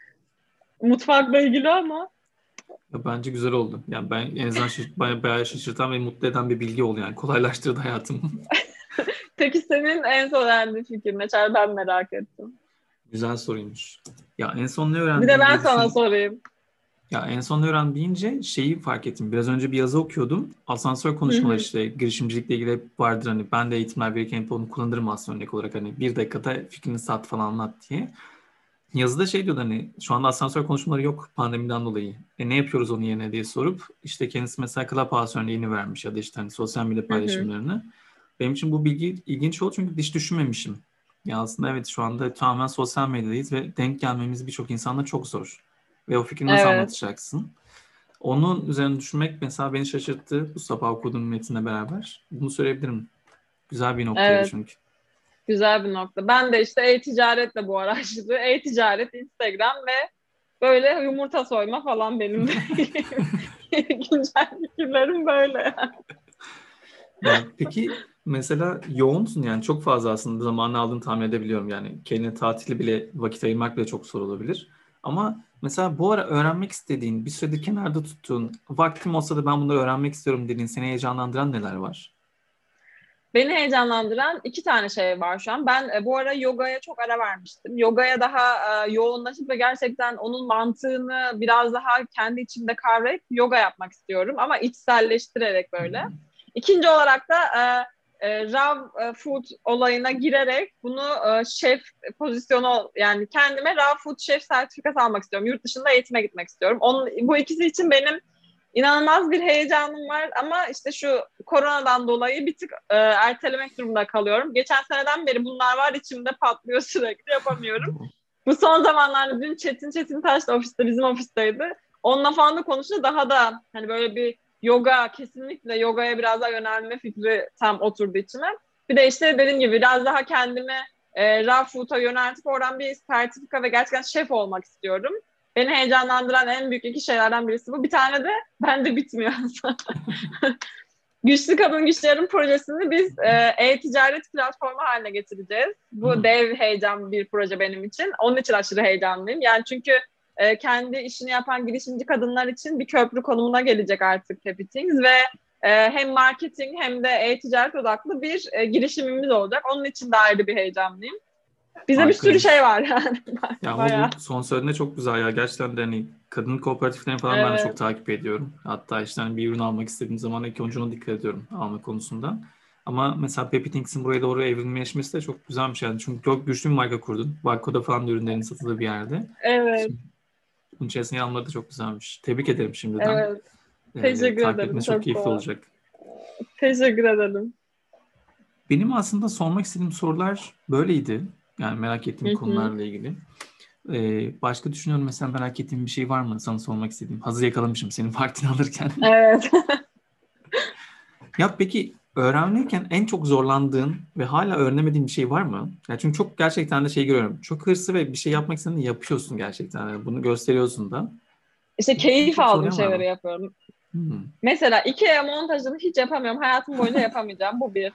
mutfakla ilgili ama bence güzel oldu. Yani ben en azından şaşırt, bayağı, şaşırtan ve mutlu eden bir bilgi oldu yani. Kolaylaştırdı hayatımı. *laughs* Peki senin en son öğrendiğin fikir ne? Ben merak ettim. Güzel soruymuş. Ya en son ne öğrendin? Bir de ben sana sorayım. Ya en son öğren deyince şeyi fark ettim. Biraz önce bir yazı okuyordum. Asansör konuşmaları işte girişimcilikle ilgili vardır. Hani ben de eğitimler verirken onu kullanırım aslında örnek olarak. Hani bir dakikada fikrini sat falan anlat diye. Yazıda şey diyordu hani şu anda asansör konuşmaları yok pandemiden dolayı. E ne yapıyoruz onun yerine diye sorup işte kendisi mesela Clubhouse örneğini vermiş ya da işte hani sosyal medya paylaşımlarını. Hı hı. Benim için bu bilgi ilginç oldu çünkü hiç düşünmemişim. Ya aslında evet şu anda tamamen sosyal medyadayız ve denk gelmemiz birçok insanla çok zor. Ve o fikri nasıl evet. anlatacaksın? Onun üzerine düşünmek mesela beni şaşırttı bu sabah okuduğum metinle beraber. Bunu söyleyebilirim. Güzel bir noktaydı evet. çünkü. Güzel bir nokta. Ben de işte e-ticaretle bu araştırdı. *laughs* E-ticaret, Instagram ve böyle yumurta soyma falan benim de *laughs* güncel fikirlerim böyle. yani peki mesela yoğunsun yani çok fazla aslında zamanı aldığını tahmin edebiliyorum yani kendine tatili bile vakit ayırmak bile çok zor olabilir. Ama mesela bu ara öğrenmek istediğin, bir süredir kenarda tuttuğun, vaktim olsa da ben bunları öğrenmek istiyorum dediğin, seni heyecanlandıran neler var? Beni heyecanlandıran iki tane şey var şu an. Ben e, bu ara yogaya çok ara vermiştim. Yogaya daha e, yoğunlaşıp ve gerçekten onun mantığını biraz daha kendi içimde kavrayıp yoga yapmak istiyorum. Ama içselleştirerek böyle. İkinci olarak da e, e, raw e, food olayına girerek bunu e, şef pozisyonu yani kendime raw food şef sertifikası almak istiyorum. Yurt dışında eğitime gitmek istiyorum. Onun, bu ikisi için benim inanılmaz bir heyecanım var ama işte şu koronadan dolayı bir tık e, ertelemek durumunda kalıyorum. Geçen seneden beri bunlar var içimde patlıyor sürekli yapamıyorum. *laughs* Bu son zamanlarda dün Çetin Çetin Taş da ofiste bizim ofisteydi. Onunla falan da konuşunca daha da hani böyle bir yoga kesinlikle yogaya biraz daha yönelme fikri tam oturdu içime. Bir de işte dediğim gibi biraz daha kendimi e, raw food'a yöneltip oradan bir sertifika ve gerçekten şef olmak istiyorum. Beni heyecanlandıran en büyük iki şeylerden birisi bu. Bir tane de bende bitmiyor *laughs* Güçlü Kadın Güçlü Yarın projesini biz e, e-ticaret platformu haline getireceğiz. Bu hmm. dev heyecan bir proje benim için. Onun için aşırı heyecanlıyım. Yani çünkü e, kendi işini yapan girişimci kadınlar için bir köprü konumuna gelecek artık Happy Things ve e, hem marketing hem de e-ticaret odaklı bir e, girişimimiz olacak. Onun için de ayrı bir heyecanlıyım. Bize bir sürü şey var yani. *laughs* ya ama bu son söylediğinde çok güzel ya. Gerçekten de hani kadın kooperatiflerini falan evet. ben de çok takip ediyorum. Hatta işte hani bir ürün almak istediğim zaman ilk önce ona dikkat ediyorum alma konusunda. Ama mesela Peppy Things'in buraya doğru evrimleşmesi de çok güzelmiş yani. Çünkü çok güçlü bir marka kurdun. Barco'da falan da ürünlerin satıldığı bir yerde. Evet. Şimdi bunun içerisinde yanları da çok güzelmiş. Tebrik ederim şimdiden. Evet. Ee, Teşekkür ederim. Çok, çok keyifli olacak. Teşekkür ederim. Benim aslında sormak istediğim sorular böyleydi. Yani merak ettiğim Hı-hı. konularla ilgili. Ee, başka düşünüyorum mesela merak ettiğim bir şey var mı sana sormak istediğim? Hazır yakalamışım senin *laughs* vaktini alırken. Evet. *laughs* ya peki öğrenirken en çok zorlandığın ve hala öğrenemediğin bir şey var mı? Yani çünkü çok gerçekten de şey görüyorum. Çok hırslı ve bir şey yapmak istediğinde yapıyorsun gerçekten. Yani bunu gösteriyorsun da. İşte keyif çok aldığım şeyleri yapıyorum. Hmm. Mesela Ikea montajını hiç yapamıyorum. Hayatım boyunca yapamayacağım. Bu bir.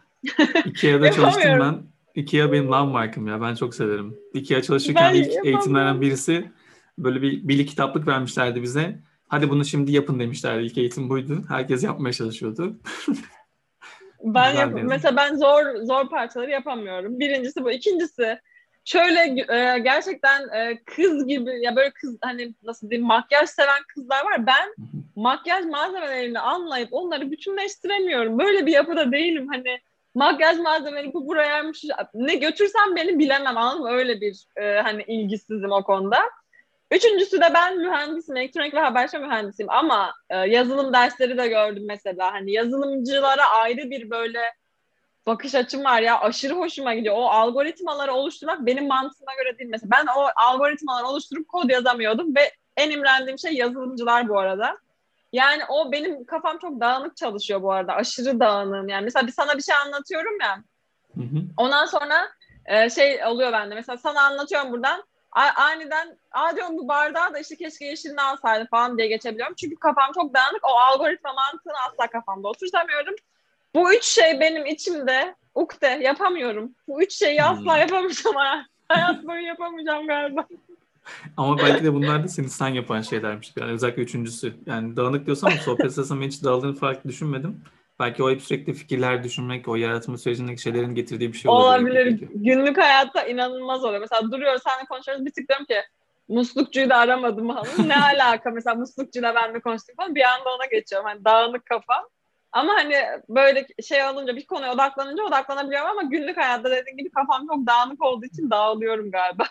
Ikea'da *laughs* çalıştım ben. Ikea benim landmark'ım ya. Ben çok severim. Ikea çalışırken ben ilk eğitimlerden birisi böyle bir bilgi kitaplık vermişlerdi bize. Hadi bunu şimdi yapın demişlerdi. İlk eğitim buydu. Herkes yapmaya çalışıyordu. *laughs* Ben yap- mesela ben zor zor parçaları yapamıyorum. Birincisi bu. İkincisi şöyle e, gerçekten e, kız gibi ya böyle kız hani nasıl diyeyim makyaj seven kızlar var. Ben makyaj malzemelerini anlayıp onları bütünleştiremiyorum. Böyle bir yapıda değilim. Hani makyaj malzemeleri bu burayaymış. Ne götürsem beni bilemem anladın mı? Öyle bir e, hani ilgisizim o konuda. Üçüncüsü de ben mühendisim, elektronik ve haberleşme mühendisiyim ama e, yazılım dersleri de gördüm mesela. Hani yazılımcılara ayrı bir böyle bakış açım var ya aşırı hoşuma gidiyor. O algoritmaları oluşturmak benim mantığıma göre değil mesela. Ben o algoritmaları oluşturup kod yazamıyordum ve en imrendiğim şey yazılımcılar bu arada. Yani o benim kafam çok dağınık çalışıyor bu arada. Aşırı dağınığım. Yani mesela bir sana bir şey anlatıyorum ya. Hı hı. Ondan sonra e, şey oluyor bende. Mesela sana anlatıyorum buradan aniden aa diyorum bu bardağı da işte keşke yeşilini alsaydı falan diye geçebiliyorum. Çünkü kafam çok dağınık. O algoritma mantığını asla kafamda oturtamıyorum. Bu üç şey benim içimde ukde yapamıyorum. Bu üç şeyi hmm. asla yapamayacağım. *laughs* Hayat boyu yapamayacağım galiba. *laughs* Ama belki de bunlar da seni sen yapan şeylermiş. Yani özellikle üçüncüsü. Yani dağınık diyorsam sohbet sırasında hiç dağıldığını farklı düşünmedim. Belki o hep sürekli fikirler düşünmek, o yaratma sürecindeki şeylerin getirdiği bir şey olabilir. Olabilir. Günlük hayatta inanılmaz oluyor. Mesela duruyoruz, seninle konuşuyoruz. Bir tık diyorum ki muslukçuyu da aramadım falan. Ne *laughs* alaka mesela muslukçuyla ben de konuştum falan. Bir anda ona geçiyorum. Hani dağınık kafam. Ama hani böyle şey olunca bir konuya odaklanınca odaklanabiliyorum ama günlük hayatta dediğim gibi kafam çok dağınık olduğu için dağılıyorum galiba.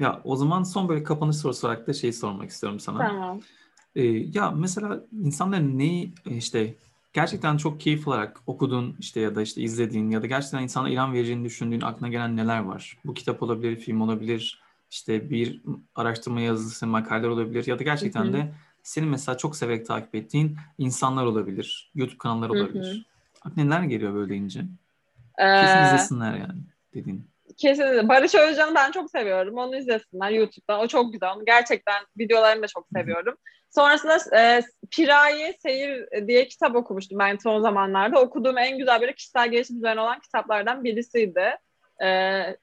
Ya o zaman son böyle kapanış sorusu olarak da şeyi sormak istiyorum sana. Tamam. Ee, ya mesela insanların neyi işte gerçekten çok keyif alarak okuduğun işte ya da işte izlediğin ya da gerçekten insana ilham vereceğini düşündüğün aklına gelen neler var? Bu kitap olabilir, film olabilir, işte bir araştırma yazısı, makaleler olabilir ya da gerçekten Hı hı. de senin mesela çok severek takip ettiğin insanlar olabilir, YouTube kanalları olabilir. Aklına neler geliyor böyle deyince? Ee, Kesin izlesinler yani dediğin. Kesinlikle. Barış Özcan'ı ben çok seviyorum. Onu izlesinler YouTube'dan. O çok güzel. Onu gerçekten videolarını da çok seviyorum. Sonrasında e, Piraye Seyir diye kitap okumuştum ben son zamanlarda. Okuduğum en güzel böyle kişisel gelişim üzerine olan kitaplardan birisiydi. E,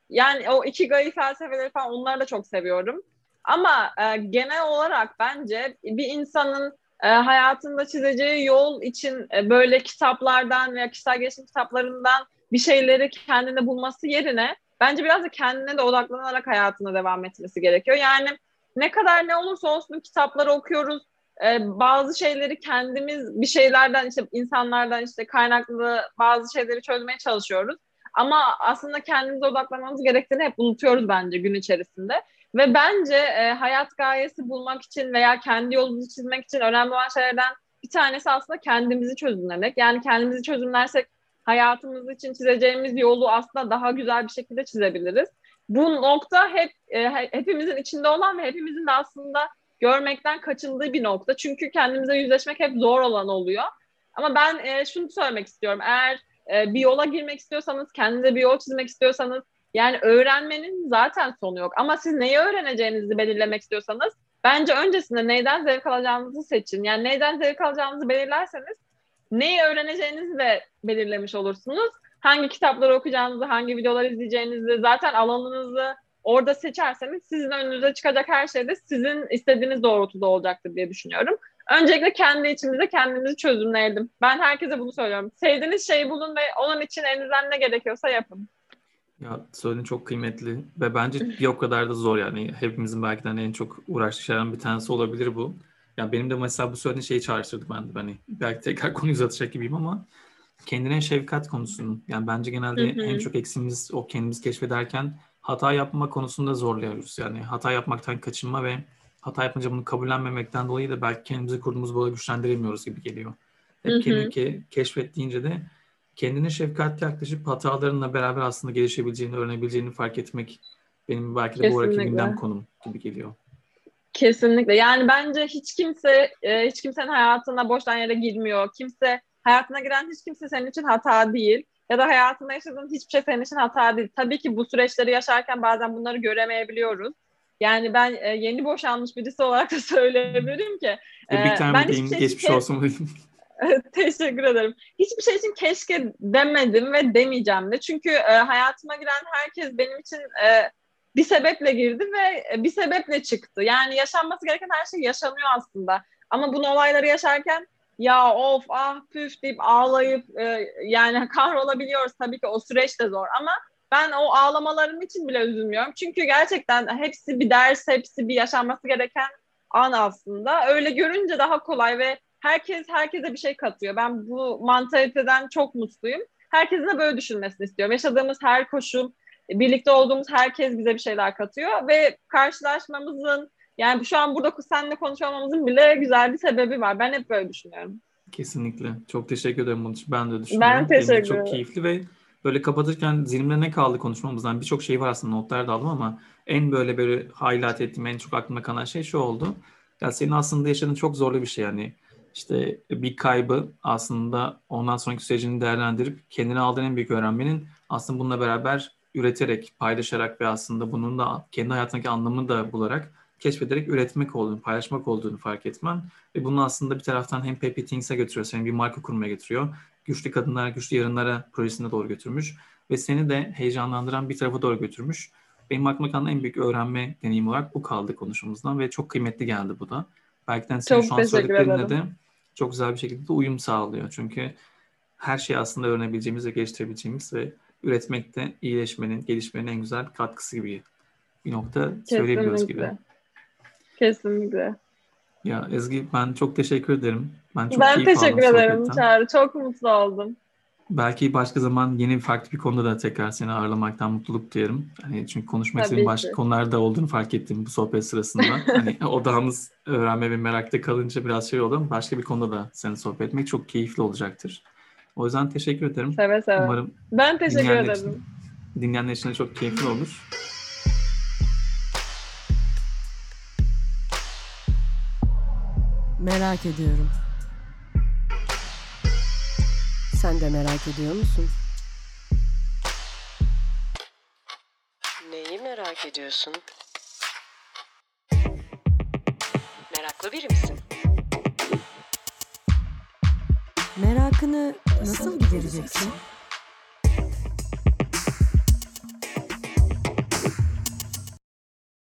yani o ikigai felsefeleri falan onları da çok seviyorum. Ama e, genel olarak bence bir insanın e, hayatında çizeceği yol için e, böyle kitaplardan veya kişisel gelişim kitaplarından bir şeyleri kendinde bulması yerine bence biraz da kendine de odaklanarak hayatına devam etmesi gerekiyor. Yani ne kadar ne olursa olsun kitapları okuyoruz. Ee, bazı şeyleri kendimiz bir şeylerden işte insanlardan işte kaynaklı bazı şeyleri çözmeye çalışıyoruz. Ama aslında kendimize odaklamamız gerektiğini hep unutuyoruz bence gün içerisinde. Ve bence e, hayat gayesi bulmak için veya kendi yolumuzu çizmek için önemli olan şeylerden bir tanesi aslında kendimizi çözümlemek. Yani kendimizi çözümlersek hayatımız için çizeceğimiz yolu aslında daha güzel bir şekilde çizebiliriz. Bu nokta hep e, hepimizin içinde olan ve hepimizin de aslında görmekten kaçındığı bir nokta. Çünkü kendimize yüzleşmek hep zor olan oluyor. Ama ben e, şunu söylemek istiyorum. Eğer e, bir yola girmek istiyorsanız, kendinize bir yol çizmek istiyorsanız yani öğrenmenin zaten sonu yok. Ama siz neyi öğreneceğinizi belirlemek istiyorsanız bence öncesinde neyden zevk alacağınızı seçin. Yani neyden zevk alacağınızı belirlerseniz neyi öğreneceğinizi de belirlemiş olursunuz. Hangi kitapları okuyacağınızı, hangi videolar izleyeceğinizi, zaten alanınızı orada seçerseniz sizin önünüze çıkacak her şey de sizin istediğiniz doğrultuda olacaktır diye düşünüyorum. Öncelikle kendi içimizde kendimizi çözümleyelim. Ben herkese bunu söylüyorum. Sevdiğiniz şeyi bulun ve onun için elinizden ne gerekiyorsa yapın. Ya söylediğin çok kıymetli ve bence bir o kadar da zor yani. Hepimizin belki de hani en çok uğraştığı şeylerden bir tanesi olabilir bu. Ya benim de mesela bu söylediğin şeyi çağrıştırdı bende. Hani belki tekrar konuyu uzatacak gibiyim ama kendine şefkat konusunun yani bence genelde Hı hı. en çok eksimiz o kendimiz keşfederken hata yapma konusunda zorluyoruz. Yani hata yapmaktan kaçınma ve hata yapınca bunu kabullenmemekten dolayı da belki kendimizi kurduğumuz bağ güçlendiremiyoruz gibi geliyor. Hep Hı hı. kendini ke- keşfet deyince de kendine şefkatli yaklaşıp hatalarınla beraber aslında gelişebileceğini, öğrenebileceğini fark etmek benim belki de bu araki Kesinlikle. gündem konum gibi geliyor. Kesinlikle. Yani bence hiç kimse e, hiç kimsenin hayatına boştan yere girmiyor. Kimse hayatına giren hiç kimse senin için hata değil. Ya da hayatında yaşadığın hiçbir şey senin için hata değil. Tabii ki bu süreçleri yaşarken bazen bunları göremeyebiliyoruz. Yani ben e, yeni boşanmış birisi olarak da *laughs* söyleyebilirim ki. Ve bir e, tane ben hiçbir şey geçmiş için- olsun. *laughs* *laughs* Teşekkür ederim. Hiçbir şey için keşke demedim ve demeyeceğim de. Çünkü e, hayatıma giren herkes benim için e, bir sebeple girdi ve e, bir sebeple çıktı. Yani yaşanması gereken her şey yaşanıyor aslında. Ama bu olayları yaşarken ya of ah püf deyip ağlayıp e, yani *laughs* kahrolabiliyoruz. Tabii ki o süreç de zor ama ben o ağlamalarım için bile üzülmüyorum. Çünkü gerçekten hepsi bir ders, hepsi bir yaşanması gereken an aslında. Öyle görünce daha kolay ve herkes herkese bir şey katıyor. Ben bu mantaliteden çok mutluyum. Herkesin de böyle düşünmesini istiyorum. Yaşadığımız her koşul, birlikte olduğumuz herkes bize bir şeyler katıyor ve karşılaşmamızın yani şu an burada seninle konuşuyor olmamızın bile güzel bir sebebi var. Ben hep böyle düşünüyorum. Kesinlikle. Çok teşekkür ederim bunun için. Ben de düşünüyorum. Ben teşekkür Çok ederim. keyifli ve böyle kapatırken zihnimde ne kaldı konuşmamızdan birçok şey var aslında notlar da aldım ama en böyle böyle highlight ettiğim en çok aklımda kalan şey şu oldu. Ya senin aslında yaşadığın çok zorlu bir şey yani. İşte bir kaybı aslında ondan sonraki sürecini değerlendirip kendine aldığın en büyük öğrenmenin aslında bununla beraber üreterek, paylaşarak ve aslında bunun da kendi hayatındaki anlamını da bularak keşfederek üretmek olduğunu, paylaşmak olduğunu fark etmen ve bunu aslında bir taraftan hem Pepe Things'e götürüyor, seni bir marka kurmaya getiriyor. Güçlü Kadınlar, Güçlü Yarınlara projesine doğru götürmüş ve seni de heyecanlandıran bir tarafa doğru götürmüş. Benim aklıma kalan en büyük öğrenme deneyimi olarak bu kaldı konuşmamızdan ve çok kıymetli geldi bu da. Belki de senin Çok şu an ederim. de çok güzel bir şekilde de uyum sağlıyor. Çünkü her şey aslında öğrenebileceğimiz ve geliştirebileceğimiz ve üretmekte iyileşmenin, gelişmenin en güzel katkısı gibi bir nokta söyleyebiliyoruz gibi. Kesinlikle. Kesinlikle. Ya Ezgi ben çok teşekkür ederim. Ben çok ben teşekkür ederim. Çağrı. Çok mutlu oldum. Belki başka zaman yeni farklı bir konuda da tekrar seni ağırlamaktan mutluluk duyarım. Hani çünkü konuşmak Tabii istediğim başka ki. konular da olduğunu fark ettim bu sohbet sırasında. *laughs* hani odağımız öğrenme ve merakta kalınca biraz şey oldu ama başka bir konuda da seninle sohbet etmek çok keyifli olacaktır. O yüzden teşekkür ederim. Seve seve. Umarım ben teşekkür dinleyenler ederim. için, dinleyenler için de çok keyifli olur. Merak ediyorum. Sen de merak ediyor musun? Neyi merak ediyorsun? Meraklı biri misin? Merakını nasıl gidereceksin?